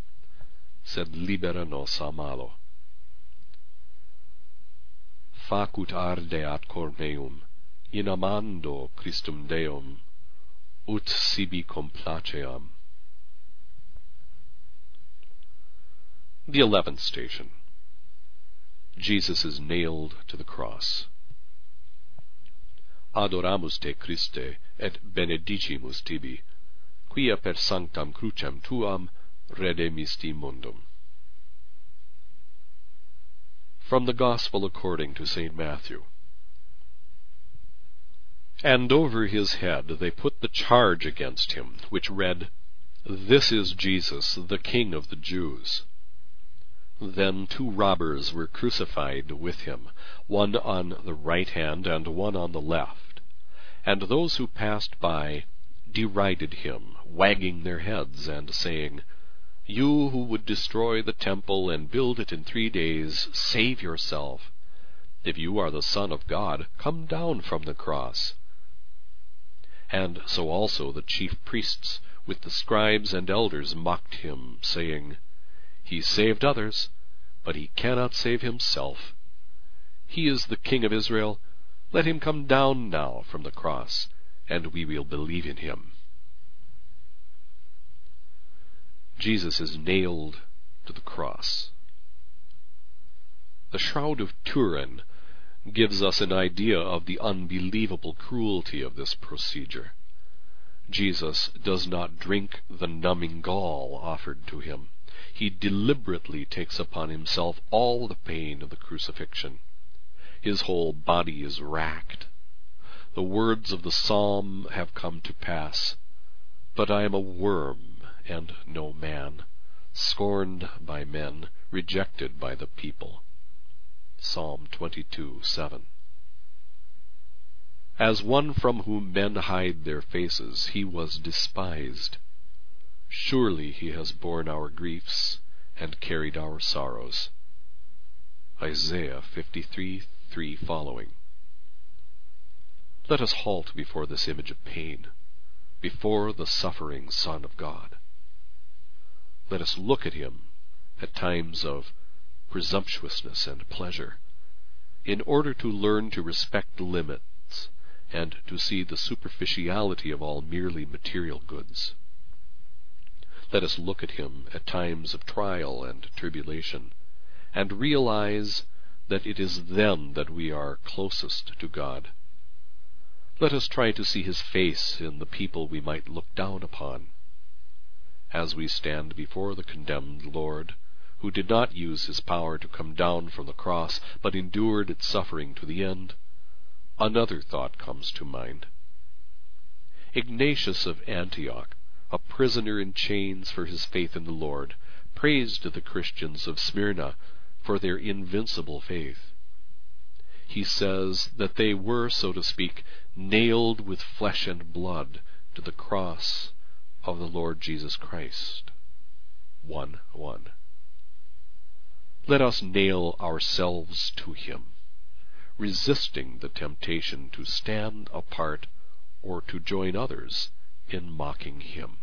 sed libera nos a malo. Facut ardeat cor meum, in amando Christum Deum, ut sibi complaceam. The eleventh station. Jesus is nailed to the cross. Adoramus te Christe, et benedicimus tibi, quia per sanctam crucem tuam redemisti mundum. From the Gospel according to St. Matthew. And over his head they put the charge against him, which read, This is Jesus, the King of the Jews. Then two robbers were crucified with him, one on the right hand and one on the left. And those who passed by derided him, wagging their heads, and saying, you who would destroy the temple and build it in three days, save yourself. If you are the Son of God, come down from the cross. And so also the chief priests with the scribes and elders mocked him, saying, He saved others, but he cannot save himself. He is the King of Israel. Let him come down now from the cross, and we will believe in him. Jesus is nailed to the cross. The Shroud of Turin gives us an idea of the unbelievable cruelty of this procedure. Jesus does not drink the numbing gall offered to him. He deliberately takes upon himself all the pain of the crucifixion. His whole body is racked. The words of the psalm have come to pass. But I am a worm and no man, scorned by men, rejected by the people. Psalm 22, 7. As one from whom men hide their faces, he was despised. Surely he has borne our griefs and carried our sorrows. Isaiah 53, 3 following. Let us halt before this image of pain, before the suffering Son of God. Let us look at him at times of presumptuousness and pleasure, in order to learn to respect limits and to see the superficiality of all merely material goods. Let us look at him at times of trial and tribulation, and realize that it is then that we are closest to God. Let us try to see his face in the people we might look down upon. As we stand before the condemned Lord, who did not use his power to come down from the cross, but endured its suffering to the end, Another thought comes to mind. Ignatius of Antioch, a prisoner in chains for his faith in the Lord, praised the Christians of Smyrna for their invincible faith. He says that they were, so to speak, nailed with flesh and blood to the cross of the Lord Jesus Christ. 1 1. Let us nail ourselves to him resisting the temptation to stand apart or to join others in mocking him.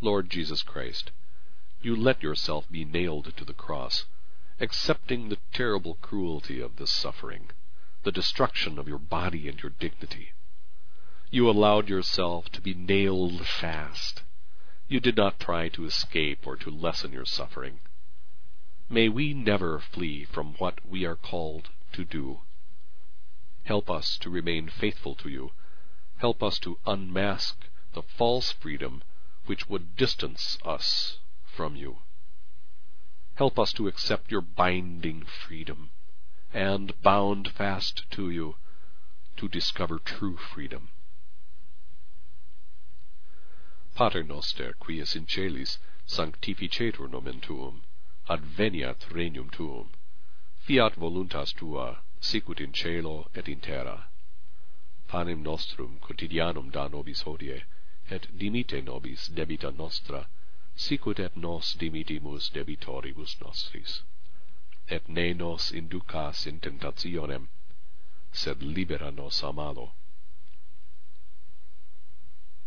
Lord Jesus Christ, you let yourself be nailed to the cross, accepting the terrible cruelty of this suffering, the destruction of your body and your dignity. You allowed yourself to be nailed fast you did not try to escape or to lessen your suffering. May we never flee from what we are called to do. Help us to remain faithful to you. Help us to unmask the false freedom which would distance us from you. Help us to accept your binding freedom, and, bound fast to you, to discover true freedom. Pater noster, qui es in celis, sanctificetur nomen tuum, adveniat regnum tuum, fiat voluntas tua, sicut in cielo et in terra. Panem nostrum quotidianum da nobis hodie, et dimite nobis debita nostra, sicut et nos dimitimus debitoribus nostris. Et ne nos inducas in tentationem, sed libera nos a malo.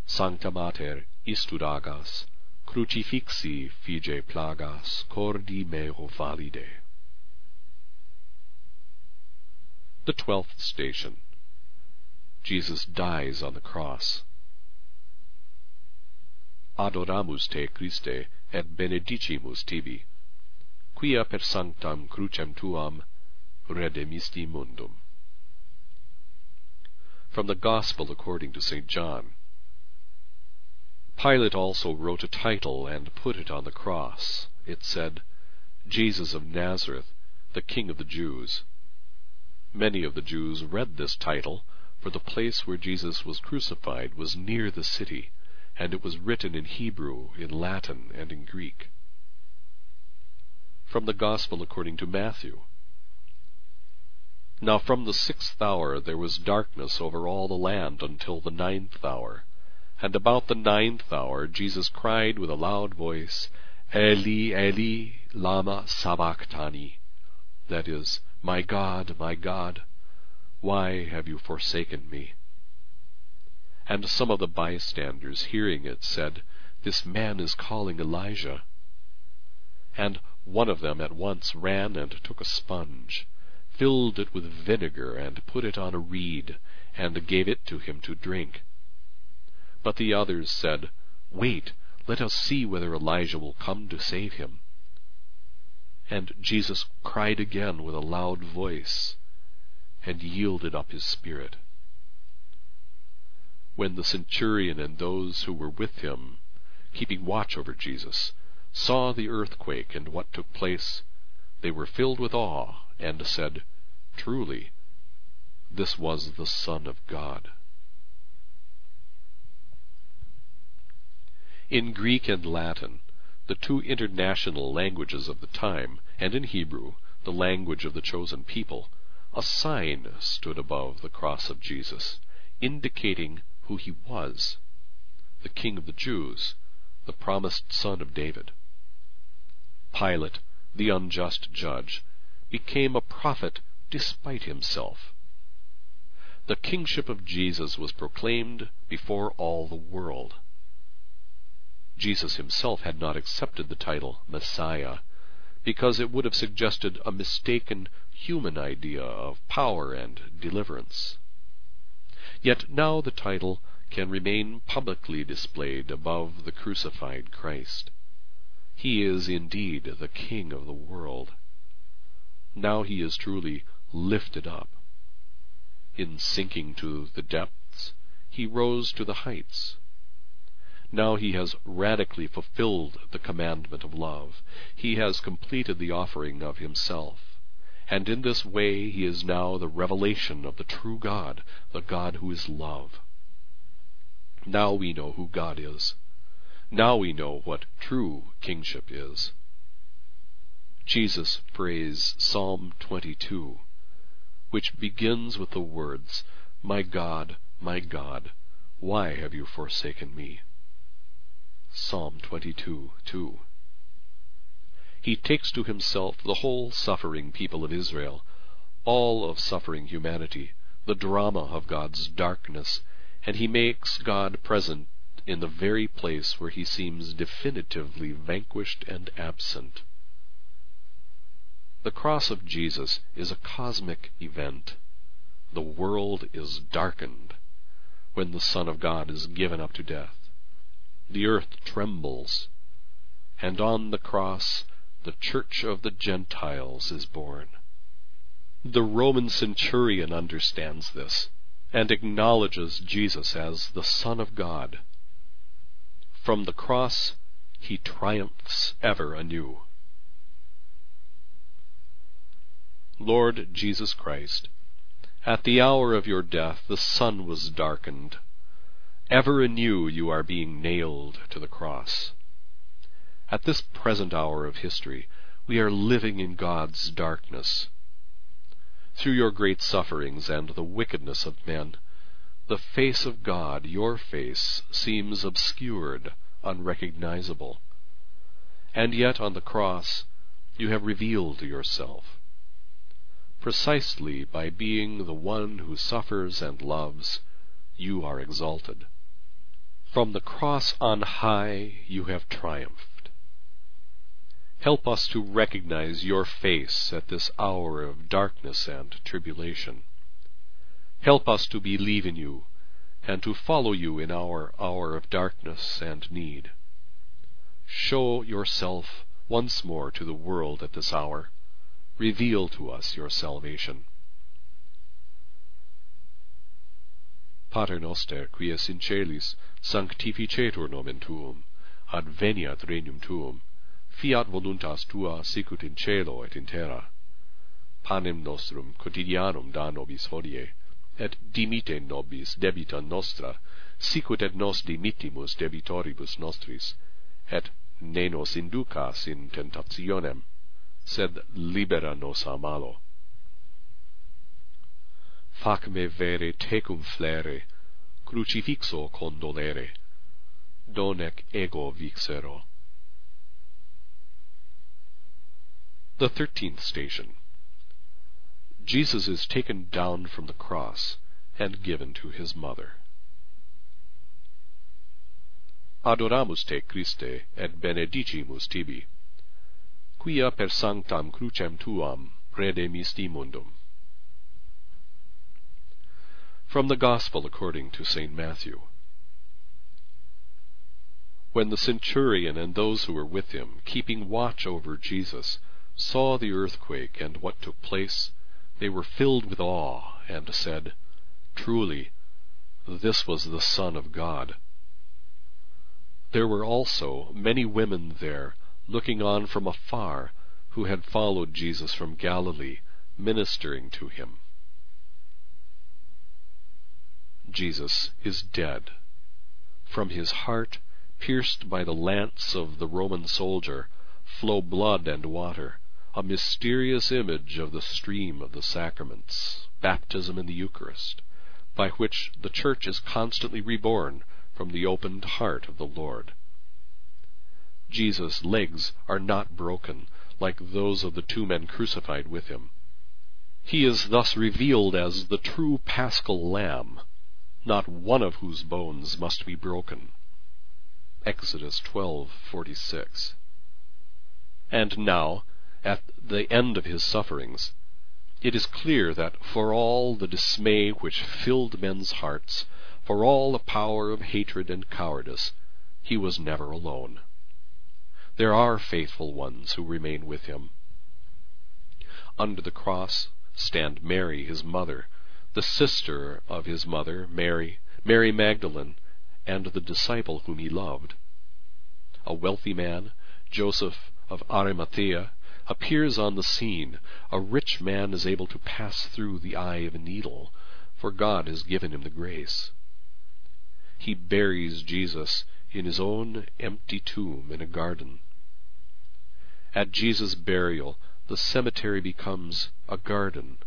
Sancta Mater, istud agas, crucifixi fige plagas, cordi meo valide. The twelfth station. Jesus dies on the cross. Adoramus te, Christe, et benedicimus tibi, quia per sanctam crucem tuam redemisti mundum. From the Gospel according to St. John, Pilate also wrote a title and put it on the cross. It said, Jesus of Nazareth, the King of the Jews. Many of the Jews read this title, for the place where Jesus was crucified was near the city, and it was written in Hebrew, in Latin, and in Greek. From the Gospel according to Matthew. Now from the sixth hour there was darkness over all the land until the ninth hour. And about the ninth hour Jesus cried with a loud voice, Eli, Eli, lama sabachthani, that is, My God, my God, why have you forsaken me? And some of the bystanders, hearing it, said, This man is calling Elijah. And one of them at once ran and took a sponge, filled it with vinegar, and put it on a reed, and gave it to him to drink. But the others said, Wait, let us see whether Elijah will come to save him. And Jesus cried again with a loud voice, and yielded up his spirit. When the centurion and those who were with him, keeping watch over Jesus, saw the earthquake and what took place, they were filled with awe, and said, Truly, this was the Son of God. In Greek and Latin, the two international languages of the time, and in Hebrew, the language of the chosen people, a sign stood above the cross of Jesus, indicating who he was the King of the Jews, the promised son of David. Pilate, the unjust judge, became a prophet despite himself. The kingship of Jesus was proclaimed before all the world. Jesus himself had not accepted the title Messiah because it would have suggested a mistaken human idea of power and deliverance. Yet now the title can remain publicly displayed above the crucified Christ. He is indeed the King of the world. Now he is truly lifted up. In sinking to the depths, he rose to the heights. Now he has radically fulfilled the commandment of love. He has completed the offering of himself. And in this way he is now the revelation of the true God, the God who is love. Now we know who God is. Now we know what true kingship is. Jesus prays Psalm 22, which begins with the words, My God, my God, why have you forsaken me? Psalm 22, 2. He takes to himself the whole suffering people of Israel, all of suffering humanity, the drama of God's darkness, and he makes God present in the very place where he seems definitively vanquished and absent. The cross of Jesus is a cosmic event. The world is darkened when the Son of God is given up to death the earth trembles, and on the cross the church of the Gentiles is born. The Roman centurion understands this and acknowledges Jesus as the Son of God. From the cross he triumphs ever anew. Lord Jesus Christ, at the hour of your death the sun was darkened Ever anew you are being nailed to the cross. At this present hour of history, we are living in God's darkness. Through your great sufferings and the wickedness of men, the face of God, your face, seems obscured, unrecognizable. And yet on the cross you have revealed yourself. Precisely by being the one who suffers and loves, you are exalted. From the cross on high you have triumphed. Help us to recognize your face at this hour of darkness and tribulation. Help us to believe in you and to follow you in our hour of darkness and need. Show yourself once more to the world at this hour. Reveal to us your salvation. Pater noster, qui es in celis, sanctificetur nomen tuum, adveniat regnum tuum, fiat voluntas tua sicut in cielo et in terra. Panem nostrum quotidianum da nobis hodie, et dimite nobis debita nostra, sicut et nos dimittimus debitoribus nostris, et ne nos inducas in tentationem, sed libera nos a malo. Fac me vere tecum flere, crucifixo condolere, donec ego vixero. The thirteenth station. Jesus is taken down from the cross and given to his mother. Adoramus te, Christe, et benedicimus tibi, quia per sanctam crucem tuam redemisti mundum. From the Gospel according to St. Matthew. When the centurion and those who were with him, keeping watch over Jesus, saw the earthquake and what took place, they were filled with awe, and said, Truly, this was the Son of God. There were also many women there, looking on from afar, who had followed Jesus from Galilee, ministering to him. Jesus is dead. From his heart, pierced by the lance of the Roman soldier, flow blood and water, a mysterious image of the stream of the sacraments, baptism and the Eucharist, by which the Church is constantly reborn from the opened heart of the Lord. Jesus' legs are not broken like those of the two men crucified with him. He is thus revealed as the true paschal lamb, not one of whose bones must be broken. Exodus 12:46. And now, at the end of his sufferings, it is clear that for all the dismay which filled men's hearts, for all the power of hatred and cowardice, he was never alone. There are faithful ones who remain with him. Under the cross stand Mary, his mother, the sister of his mother, Mary, Mary Magdalene, and the disciple whom he loved. A wealthy man, Joseph of Arimathea, appears on the scene. A rich man is able to pass through the eye of a needle, for God has given him the grace. He buries Jesus in his own empty tomb in a garden. At Jesus' burial, the cemetery becomes a garden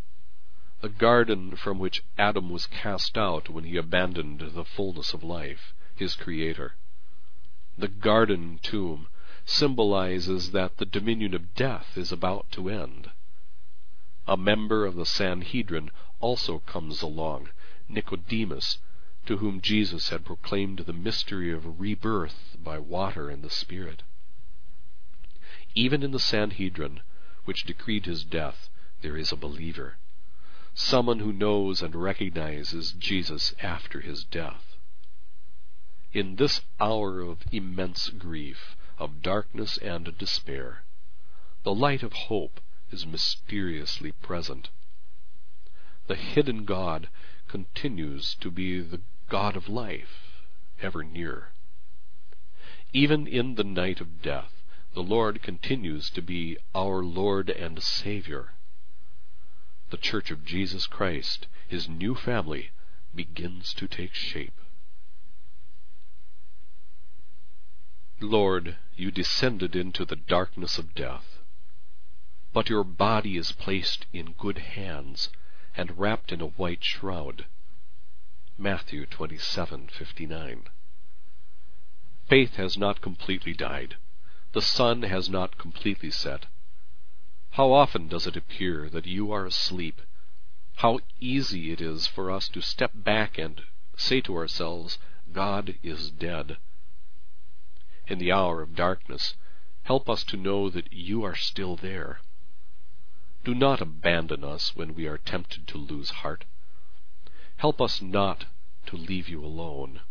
the garden from which Adam was cast out when he abandoned the fullness of life, his Creator. The garden tomb symbolizes that the dominion of death is about to end. A member of the Sanhedrin also comes along, Nicodemus, to whom Jesus had proclaimed the mystery of rebirth by water and the Spirit. Even in the Sanhedrin, which decreed his death, there is a believer someone who knows and recognizes Jesus after his death. In this hour of immense grief, of darkness and despair, the light of hope is mysteriously present. The hidden God continues to be the God of life, ever near. Even in the night of death, the Lord continues to be our Lord and Savior the Church of Jesus Christ, his new family, begins to take shape. Lord, you descended into the darkness of death, but your body is placed in good hands and wrapped in a white shroud. Matthew 27:59. Faith has not completely died. The sun has not completely set. How often does it appear that you are asleep? How easy it is for us to step back and say to ourselves, God is dead. In the hour of darkness, help us to know that you are still there. Do not abandon us when we are tempted to lose heart. Help us not to leave you alone.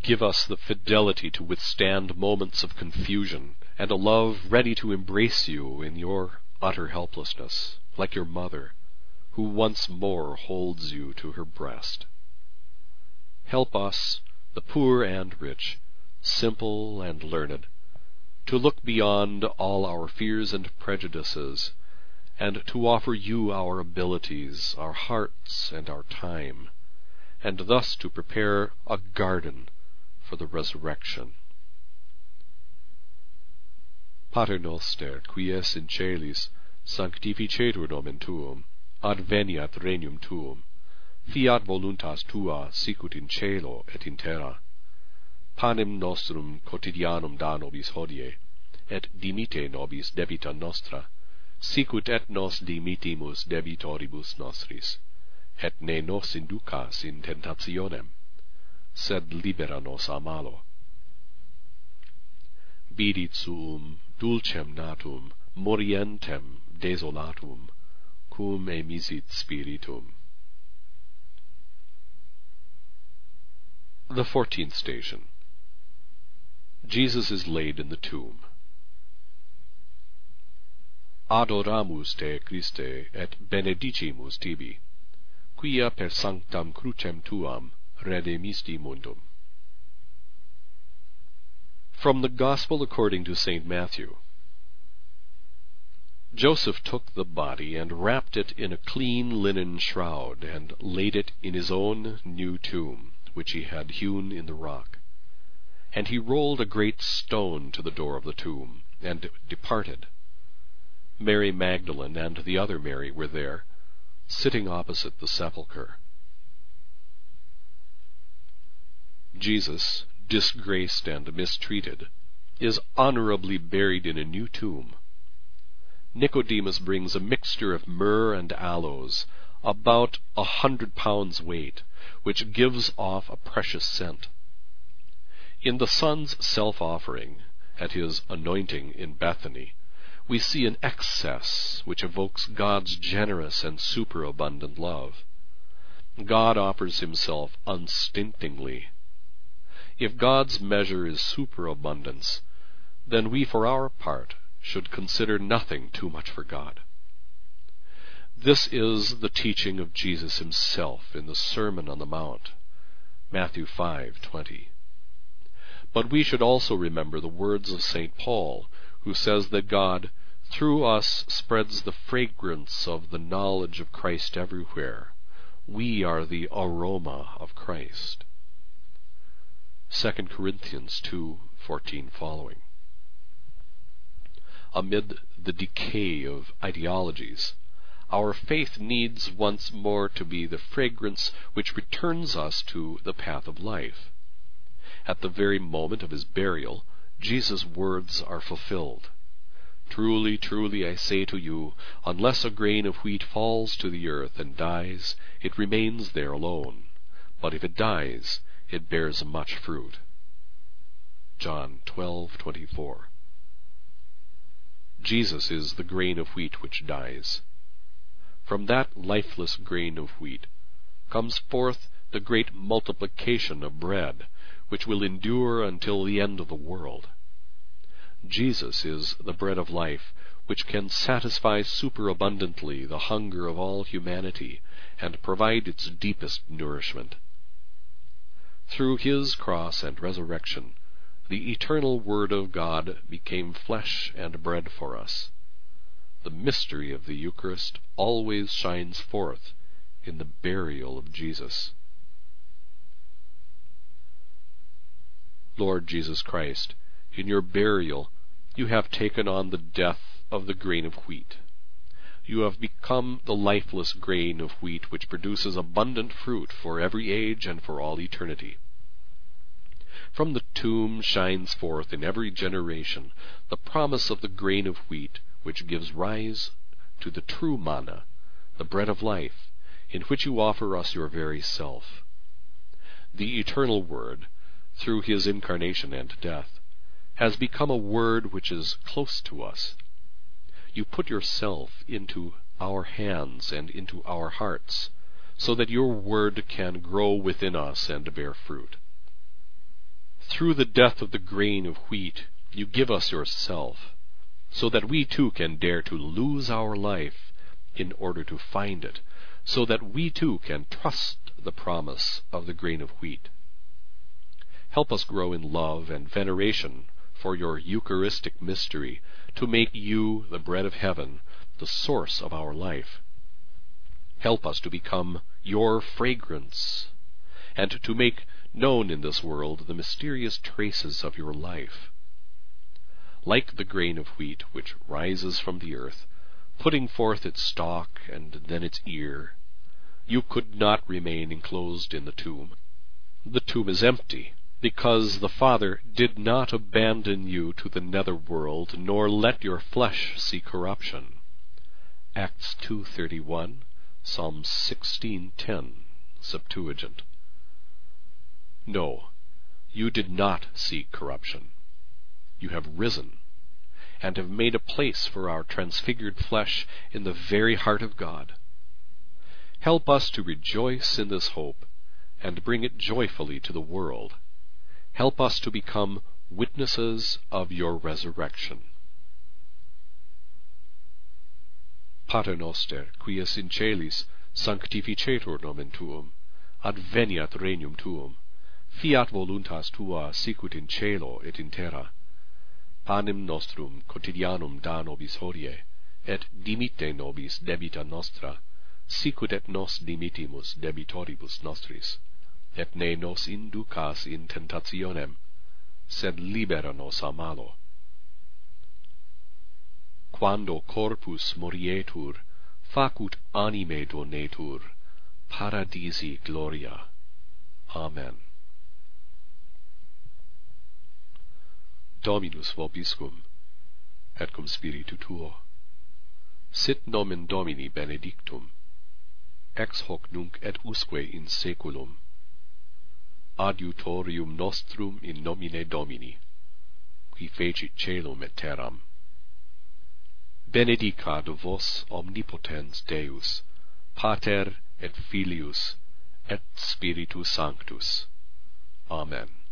Give us the fidelity to withstand moments of confusion and a love ready to embrace you in your utter helplessness, like your mother, who once more holds you to her breast. Help us, the poor and rich, simple and learned, to look beyond all our fears and prejudices, and to offer you our abilities, our hearts, and our time, and thus to prepare a garden for the resurrection. Pater noster, qui es in celis, sanctificetur nomen tuum, adveniat regnum tuum, fiat voluntas tua sicut in cielo et in terra. panem nostrum quotidianum da nobis hodie, et dimite nobis debita nostra, sicut et nos dimitimus debitoribus nostris, et ne nos inducas in tentationem, sed libera nos a malo. Bidit suum dulcem natum, morientem desolatum, cum emisit spiritum. The fourteenth station. Jesus is laid in the tomb. adoramus te Christe et benedicimus tibi, quia per sanctam crucem tuam redemisti mundum. From the Gospel according to St. Matthew. Joseph took the body and wrapped it in a clean linen shroud, and laid it in his own new tomb, which he had hewn in the rock. And he rolled a great stone to the door of the tomb, and departed. Mary Magdalene and the other Mary were there, sitting opposite the sepulchre. Jesus, disgraced and mistreated, is honorably buried in a new tomb Nicodemus brings a mixture of myrrh and aloes, about a hundred pounds weight, which gives off a precious scent. In the Son's self-offering, at his anointing in Bethany, we see an excess which evokes God's generous and superabundant love. God offers himself unstintingly. If God's measure is superabundance, then we for our part should consider nothing too much for God. This is the teaching of Jesus himself in the Sermon on the Mount, Matthew 5:20. But we should also remember the words of St. Paul, who says that God through us spreads the fragrance of the knowledge of Christ everywhere. We are the aroma of Christ. 2 Corinthians 2:14 following amid the decay of ideologies, our faith needs once more to be the fragrance which returns us to the path of life. At the very moment of his burial, Jesus' words are fulfilled. Truly, truly, I say to you, unless a grain of wheat falls to the earth and dies, it remains there alone. But if it dies, it bears much fruit. John 12:24 Jesus is the grain of wheat which dies. From that lifeless grain of wheat comes forth the great multiplication of bread, which will endure until the end of the world. Jesus is the bread of life, which can satisfy superabundantly the hunger of all humanity and provide its deepest nourishment. Through his cross and resurrection, the eternal Word of God became flesh and bread for us. The mystery of the Eucharist always shines forth in the burial of Jesus. Lord Jesus Christ, in your burial you have taken on the death of the grain of wheat. You have become the lifeless grain of wheat which produces abundant fruit for every age and for all eternity. From the tomb shines forth in every generation the promise of the grain of wheat which gives rise to the true manna, the bread of life, in which you offer us your very self. The eternal Word, through his incarnation and death, has become a word which is close to us. You put yourself into our hands and into our hearts, so that your word can grow within us and bear fruit. Through the death of the grain of wheat you give us yourself, so that we too can dare to lose our life in order to find it, so that we too can trust the promise of the grain of wheat. Help us grow in love and veneration for your Eucharistic mystery, to make you, the bread of heaven, the source of our life. Help us to become your fragrance, and to make known in this world the mysterious traces of your life. Like the grain of wheat which rises from the earth, putting forth its stalk and then its ear, you could not remain enclosed in the tomb. The tomb is empty, because the Father did not abandon you to the nether world, nor let your flesh see corruption. Acts 2.31, Psalm 16.10, Septuagint. No, you did not see corruption. You have risen, and have made a place for our transfigured flesh in the very heart of God. Help us to rejoice in this hope, and bring it joyfully to the world. Help us to become witnesses of your resurrection. Pater noster, qui es in celis, sanctificetur nomen tuum, adveniat regnum tuum, fiat voluntas tua sicut in cielo et in terra. Panem nostrum quotidianum da nobis hodie, et dimitte nobis debita nostra, sicut et nos dimittimus debitoribus nostris, et ne nos inducas in tentationem, sed libera nos a malo. Quando corpus morietur, facut anime donetur, paradisi gloria. Amen. Dominus vobiscum, et cum spiritu tuo. Sit nomen Domini benedictum, ex hoc nunc et usque in saeculum adiutorium nostrum in nomine Domini, qui fecit celum et terram. Benedicat vos omnipotens Deus, Pater et Filius et Spiritus Sanctus. Amen.